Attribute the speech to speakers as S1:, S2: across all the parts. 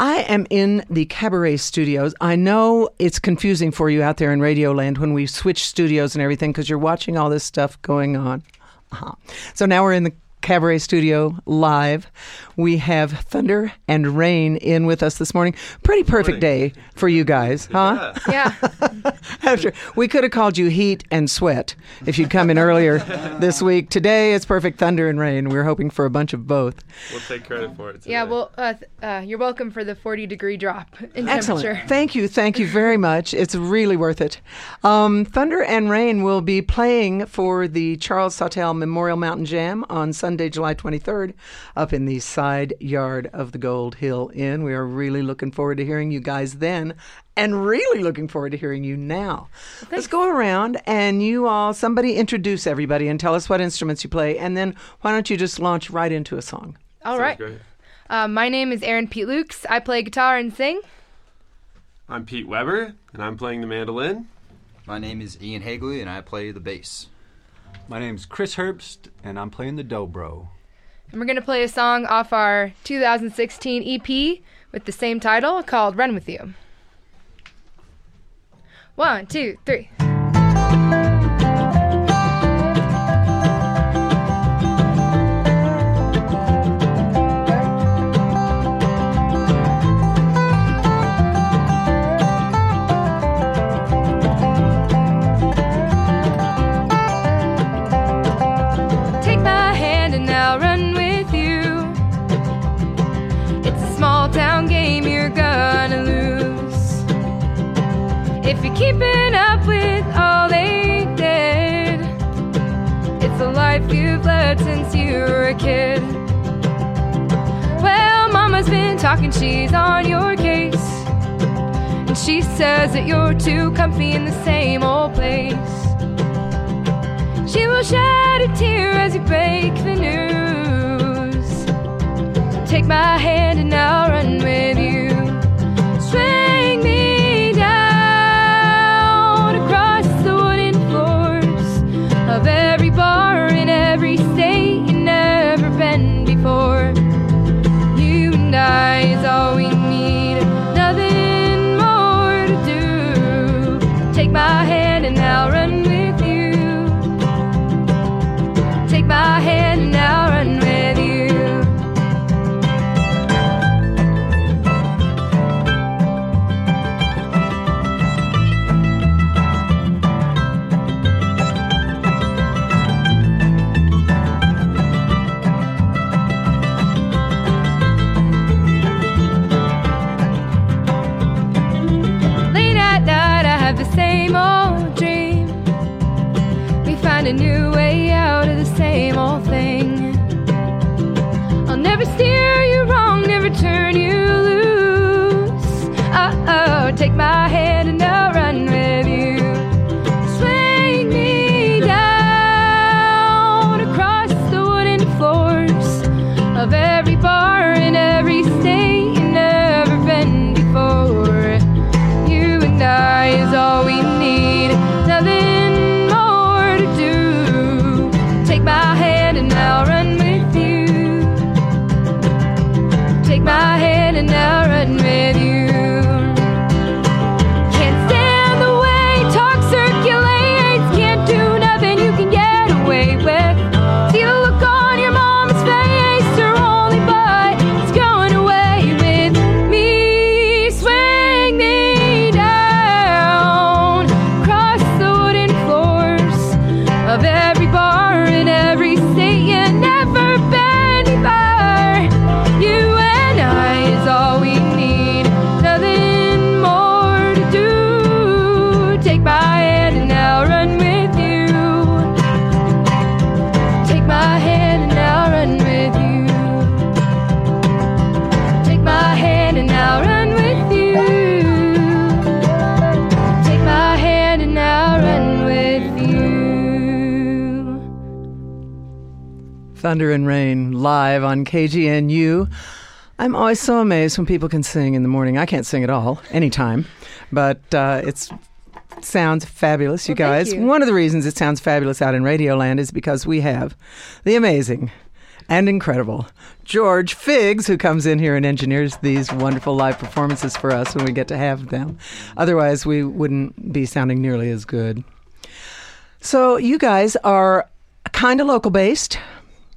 S1: I am in the cabaret studios. I know it's confusing for you out there in Radioland when we switch studios and everything because you're watching all this stuff going on. Uh-huh. So now we're in the Cabaret Studio live. We have Thunder and Rain in with us this morning. Pretty perfect day for you guys, huh?
S2: Yeah.
S1: After we could have called you Heat and Sweat if you'd come in earlier this week. Today it's perfect thunder and rain. We're hoping for a bunch of both.
S3: We'll take credit for it. Today.
S2: Yeah, well, uh, uh, you're welcome for the 40 degree drop in
S1: Excellent.
S2: temperature.
S1: Thank you. Thank you very much. It's really worth it. Um, Thunder and Rain will be playing for the Charles Sawtelle Memorial Mountain Jam on Sunday, July 23rd, up in the side yard of the Gold Hill Inn. We are really looking forward to hearing you guys then and really looking forward to hearing you now. Let's go around and you all, somebody introduce everybody and tell us what instruments you play. And then why don't you just launch right into a song?
S2: All
S3: Sounds
S2: right.
S3: great.
S2: Uh, my name is Erinn Peet-Lukes. I play guitar and sing.
S3: I'm Pete Weber, and I'm playing the mandolin.
S4: My name is Ian Hagley, and I play the bass.
S5: My name's Chris Herbst, and I'm playing the dobro.
S2: And we're going to play a song off our 2016 EP with the same title called Run With You. One, two, three. Since you were a kid. Well, Mama's been talking, she's on your case. And she says that you're too comfy in the same old place. She will shed a tear as you break the news. Take my hand and I'll run with you. My hand
S1: Thunder and Rain live on KGNU. I'm always so amazed when people can sing in the morning. I can't sing at all, anytime, but uh, it's sounds fabulous, you
S2: Well,
S1: guys.
S2: you.
S1: One of the reasons it sounds fabulous out in Radioland is because we have the amazing and incredible. George Figs, who comes in here and engineers these wonderful live performances for us when we get to have them. Otherwise, we wouldn't be sounding nearly as good. So, you guys are kind of local based.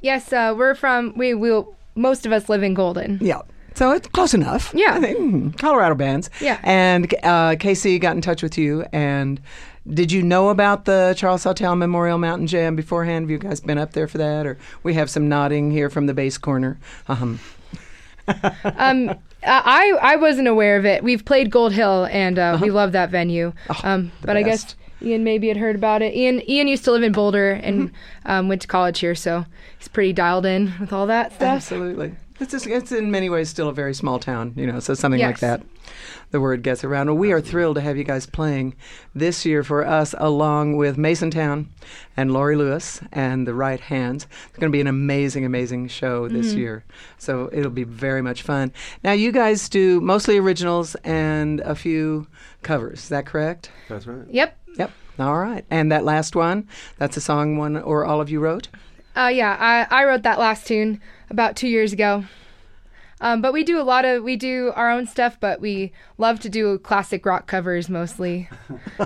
S2: Yes, uh, we're from we will most of us live in Golden.
S1: Yeah. So it's close enough.
S2: Yeah.
S1: I think, hmm, Colorado bands.
S2: Yeah.
S1: And uh, Casey got in touch with you. And did you know about the Charles Sawtelle Memorial Mountain Jam beforehand? Have you guys been up there for that? Or we have some nodding here from the bass corner. Um,
S2: Um, I I wasn't aware of it. We've played Gold Hill and uh, we love that venue. um,
S1: the
S2: but I guess
S1: best.
S2: Ian maybe had heard about it. Ian Ian used to live in Boulder and um, went to college here, so he's pretty dialed in with all that stuff.
S1: Absolutely. It's, just, it's in many ways still a very small town, you know, so something like that. The word gets around. Well, we are thrilled to have you guys playing this year for us, along with Masontown and Laurie Lewis and the Right Hands. It's going to be an amazing, amazing show this mm-hmm. year. So it'll be very much fun. Now, you guys do mostly originals and a few covers. Is that correct?
S3: That's right.
S2: Yep.
S1: Yep. All right. And that last one, that's a song one or all of you wrote?
S2: Uh, yeah, I, I wrote that last tune about two years ago. Um, but we do a lot of we do our own stuff, but we love to do classic rock covers mostly.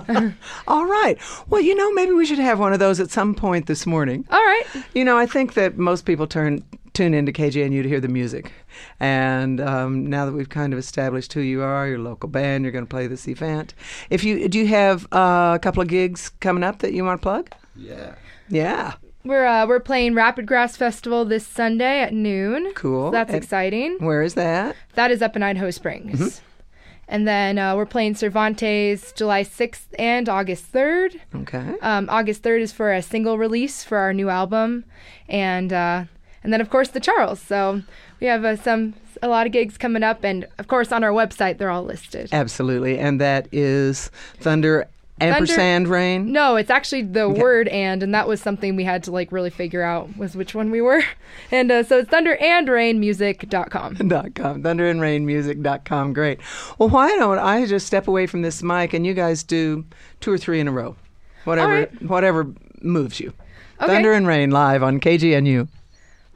S1: All right. Well, you know, maybe we should have one of those at some point this morning.
S2: All right.
S1: You know, I think that most people turn tune into KGNU to hear the music, and um, now that we've kind of established who you are, your local band, you're going to play this event. If you do, you have uh, a couple of gigs coming up that you want to plug?
S4: Yeah.
S1: Yeah,
S2: We're uh, we're playing Rapid Grass Festival this Sunday at noon.
S1: cool.
S2: So that's
S1: And
S2: exciting.
S1: Where is that?
S2: That is up in Idaho Springs. And then uh, we're playing Cervantes July 6th and August 3rd.
S1: Okay.
S2: Um, August 3rd is for a single release for our new album, and uh, and then of course the Charles. So we have uh, some a lot of gigs coming up, and of course on our website they're all listed.
S1: Absolutely, and that is Thunder ampersand rain.
S2: No, it's actually the word and, and that was something we had to like really figure out was which one we were. And uh, so it's thunderandrainmusic.com.
S1: dot com thunderandrainmusic.com great well why don't i just step away from this mic and you guys do two or three in a row whatever
S2: right.
S1: whatever moves you
S2: Okay.
S1: thunder and rain live on kgnu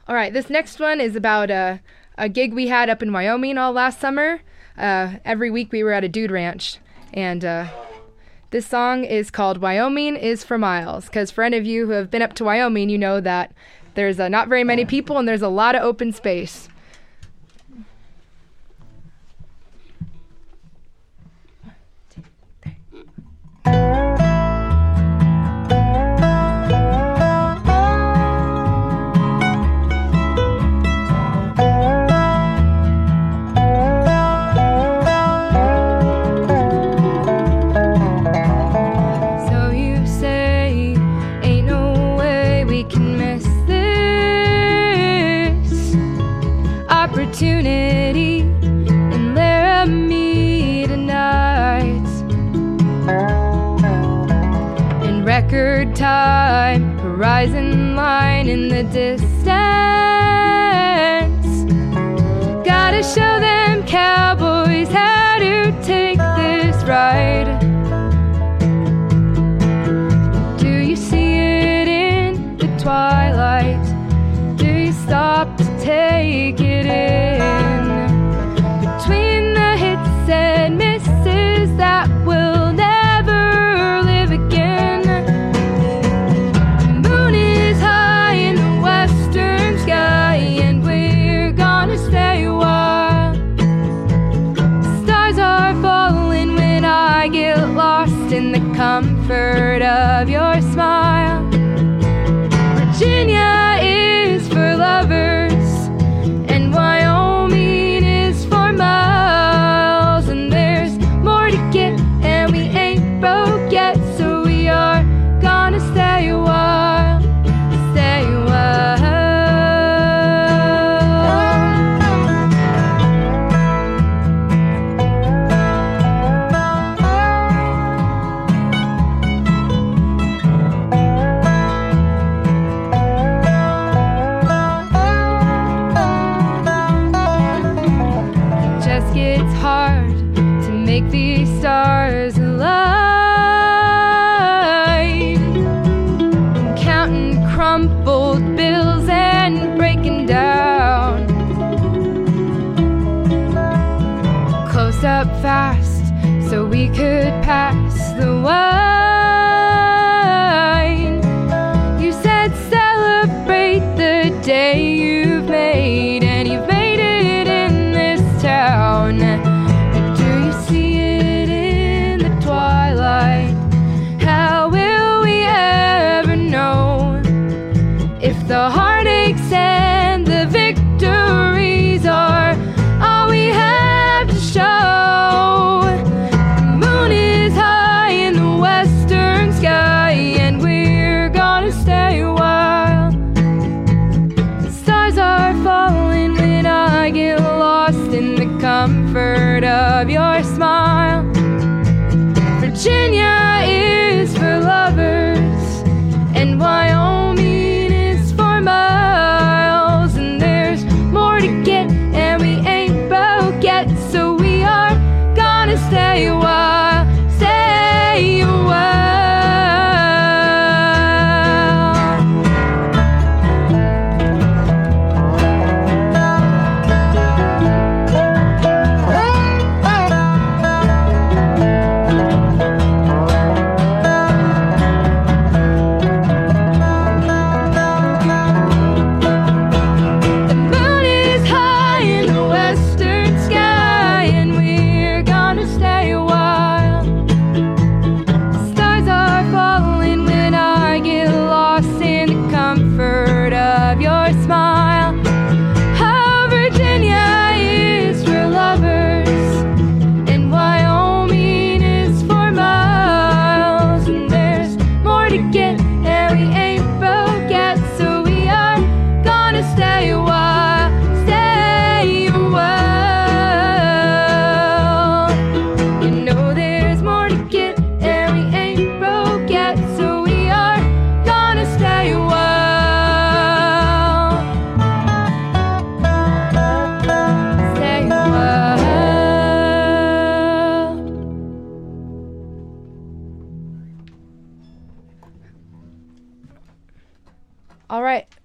S2: All right, this next one is about a, a gig we had up in Wyoming all last summer. Uh, every week we were at a dude ranch, and uh, this song is called "Wyoming is for Miles." Because for any of you who have been up to Wyoming, you know that there's uh, not very many people and there's a lot of open space.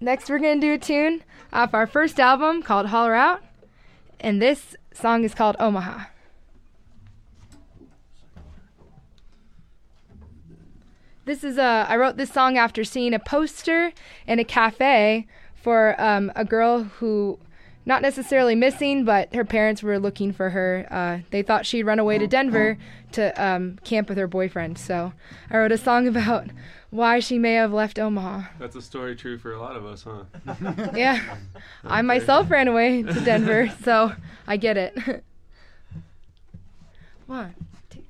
S2: Next, we're going to do a tune off our first album called Holler Out, and this song is called Omaha. This is a, I wrote this song after seeing a poster in a cafe for um, a girl who, not necessarily missing, but her parents were looking for her. Uh, they thought she'd run away to Denver to um, camp with her boyfriend. So I wrote a song about why she may have left Omaha.
S3: That's a story true for a lot of us, huh?
S2: yeah. I myself ran away to Denver, so I get it. One, two.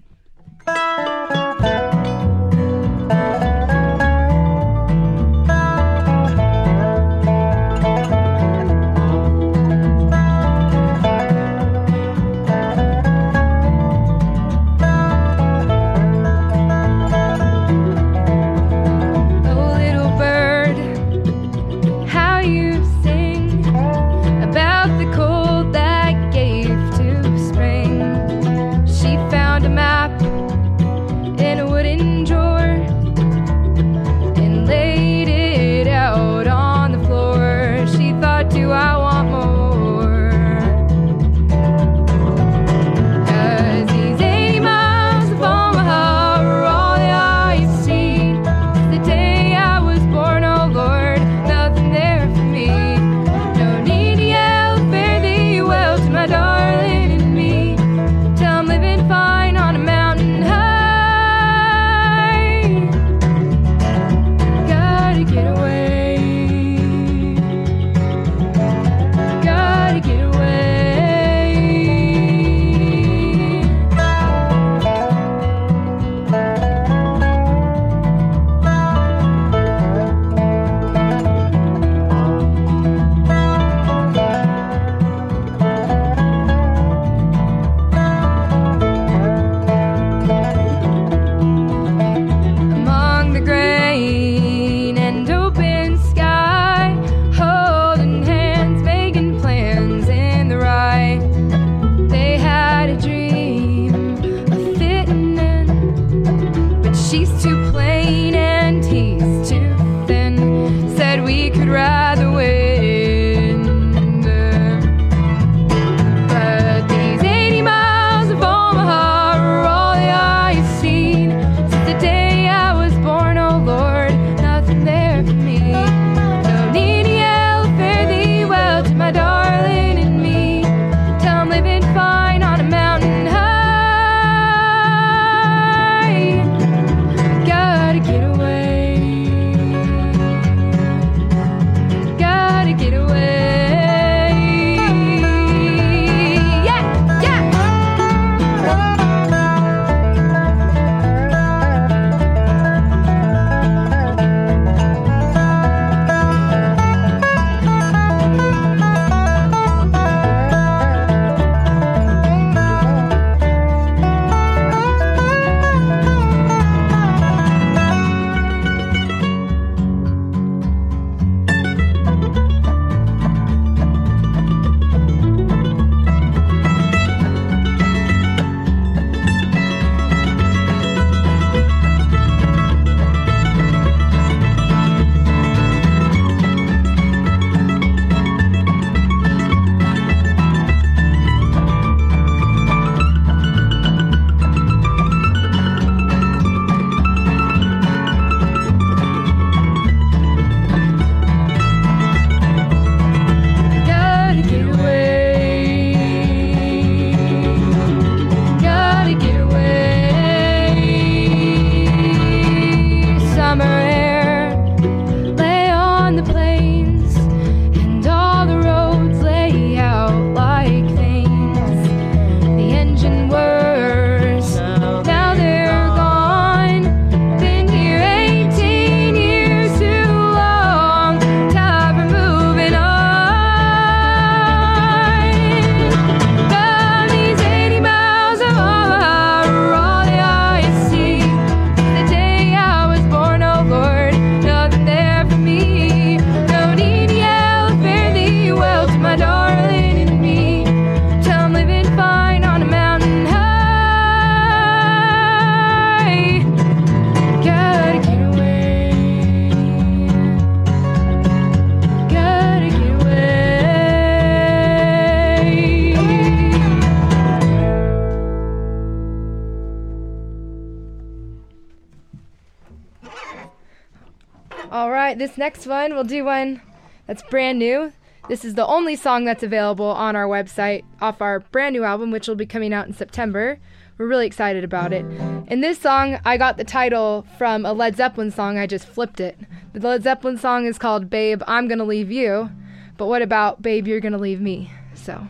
S2: Next one, we'll do one that's brand new. This is the only song that's available on our website off our brand new album, which will be coming out in September. We're really excited about it. And this song, I got the title from a Led Zeppelin song. I just flipped it. The Led Zeppelin song is called Babe, I'm Gonna Leave You. But what about Babe, You're Gonna Leave Me? So,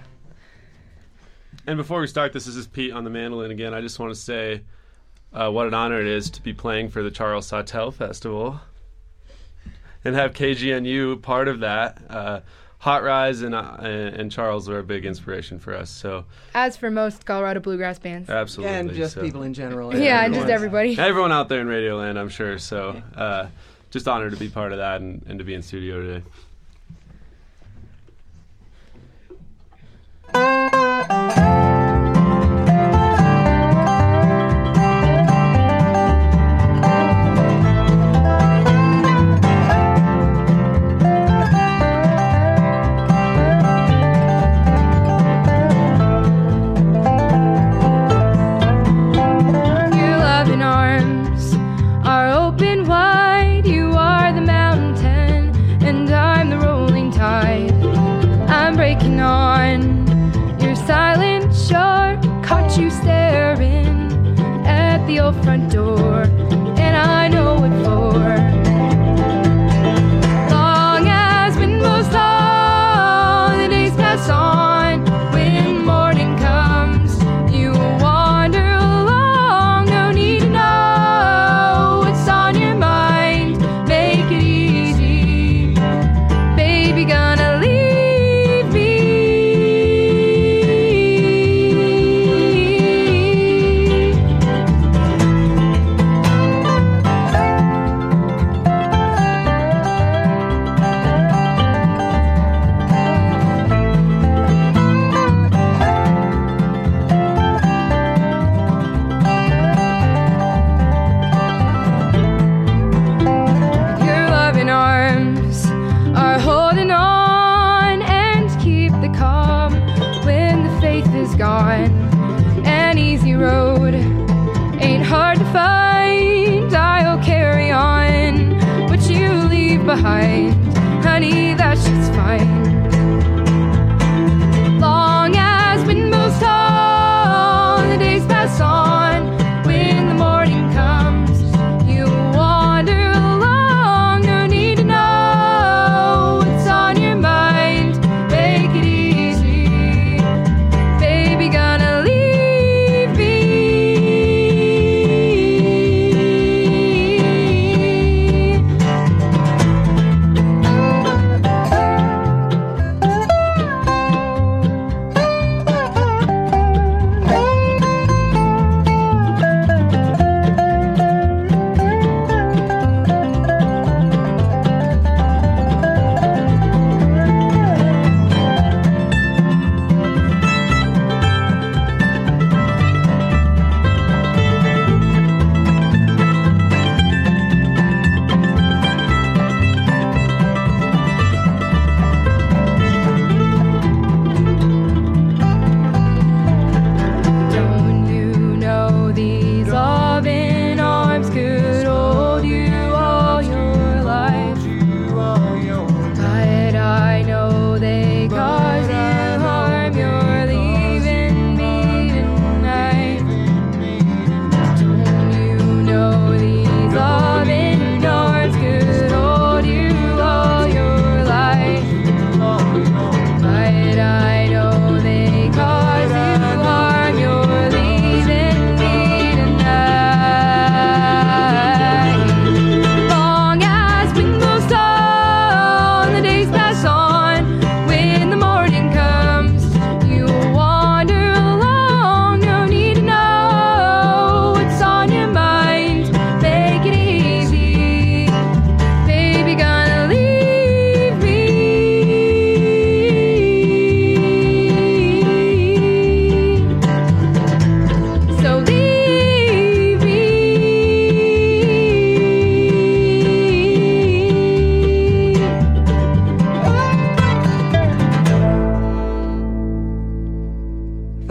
S3: And before we start, this is Pete on the mandolin again. I just want to say uh, what an honor it is to be playing for the Charles Sawtelle Festival and have KGNU part of that. Uh, Hot Rize and, uh, and and Charles are a big inspiration for us. So
S2: as for most Colorado bluegrass bands.
S3: absolutely,
S1: and just
S3: so-
S1: people in general.
S2: yeah, and just everybody.
S3: everyone out there in Radioland, I'm sure. So uh, just honored to be part of that and, and to be in studio today.
S2: front door,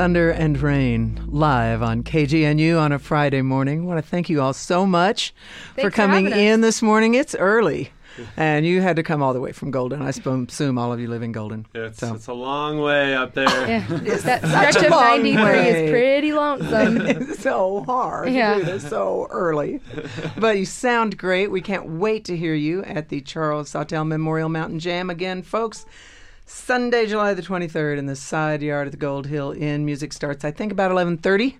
S1: Thunder and Rain live on KGNU on a Friday morning. I want to thank you all so much
S2: Thanks
S1: for
S2: for
S1: coming
S2: having us.
S1: in this morning. It's early. and you had to come all the way from Golden. I sp- assume all of you live in Golden.
S3: It's,
S1: So-
S3: it's a long way up there.
S2: Yeah. that stretch of 93
S1: way.
S2: is pretty lonesome.
S1: it's so hard
S2: Yeah.
S1: to do this so early. But you sound great. We can't wait to hear you at the Charles Sawtelle Memorial Mountain Jam again, folks. Sunday, July the 23rd in the side yard at the Gold Hill Inn. Music starts, I think, about 11.30.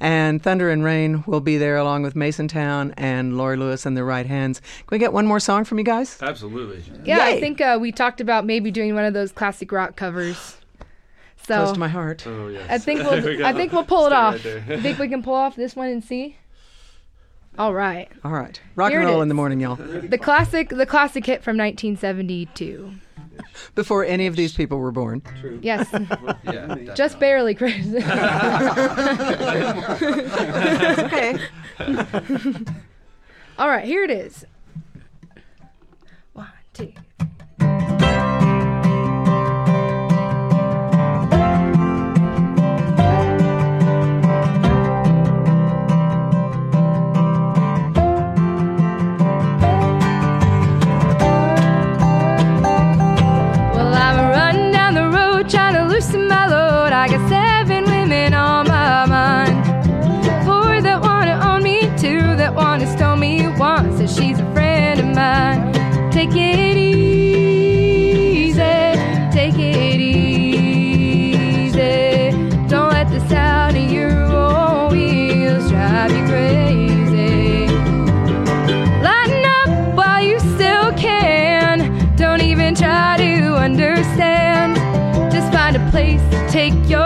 S1: And Thunder and Rain will be there along with Masontown and Laurie Lewis and the Right Hands. Can we get one more song from you guys?
S3: Absolutely.
S2: Yeah,
S1: Yay.
S2: I think uh, we talked about maybe doing one of those classic rock covers. So
S1: Close to my heart.
S3: Oh yes.
S2: I think
S3: we
S2: we'll
S3: go.
S2: I think we'll pull it off.
S3: right there.
S2: you think we can pull off this one and see? All right.
S1: All right. Rock
S2: Here
S1: and roll in the morning, y'all.
S2: The classic the classic hit from 1972.
S1: Before any of these people were born.
S2: Yes.
S4: Yeah.
S2: Just barely, Chris.
S1: Okay.
S2: All right, here it is. One, two. like I said. Take your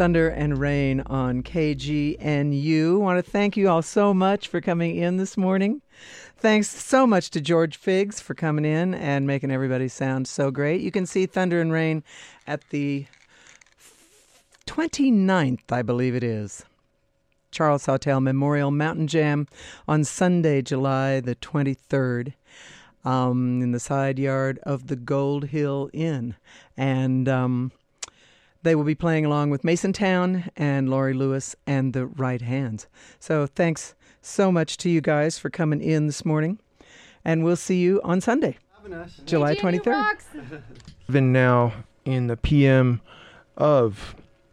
S1: Thunder and Rain on KGNU. Want to thank you all so much for coming in this morning. Thanks so much to George Figs for coming in and making everybody sound so great. You can see Thunder and Rain at the 29th, I believe it is. Charles Sawtelle Memorial Mountain Jam on Sunday, July the 23rd, um, in the side yard of the Gold Hill Inn. And um, they will be playing along with Masontown and Laurie Lewis and the Right Hands. So thanks so much to you guys for coming in this morning. And we'll see you on Sunday, July 23rd.
S2: rocks.
S6: Even now in the PM of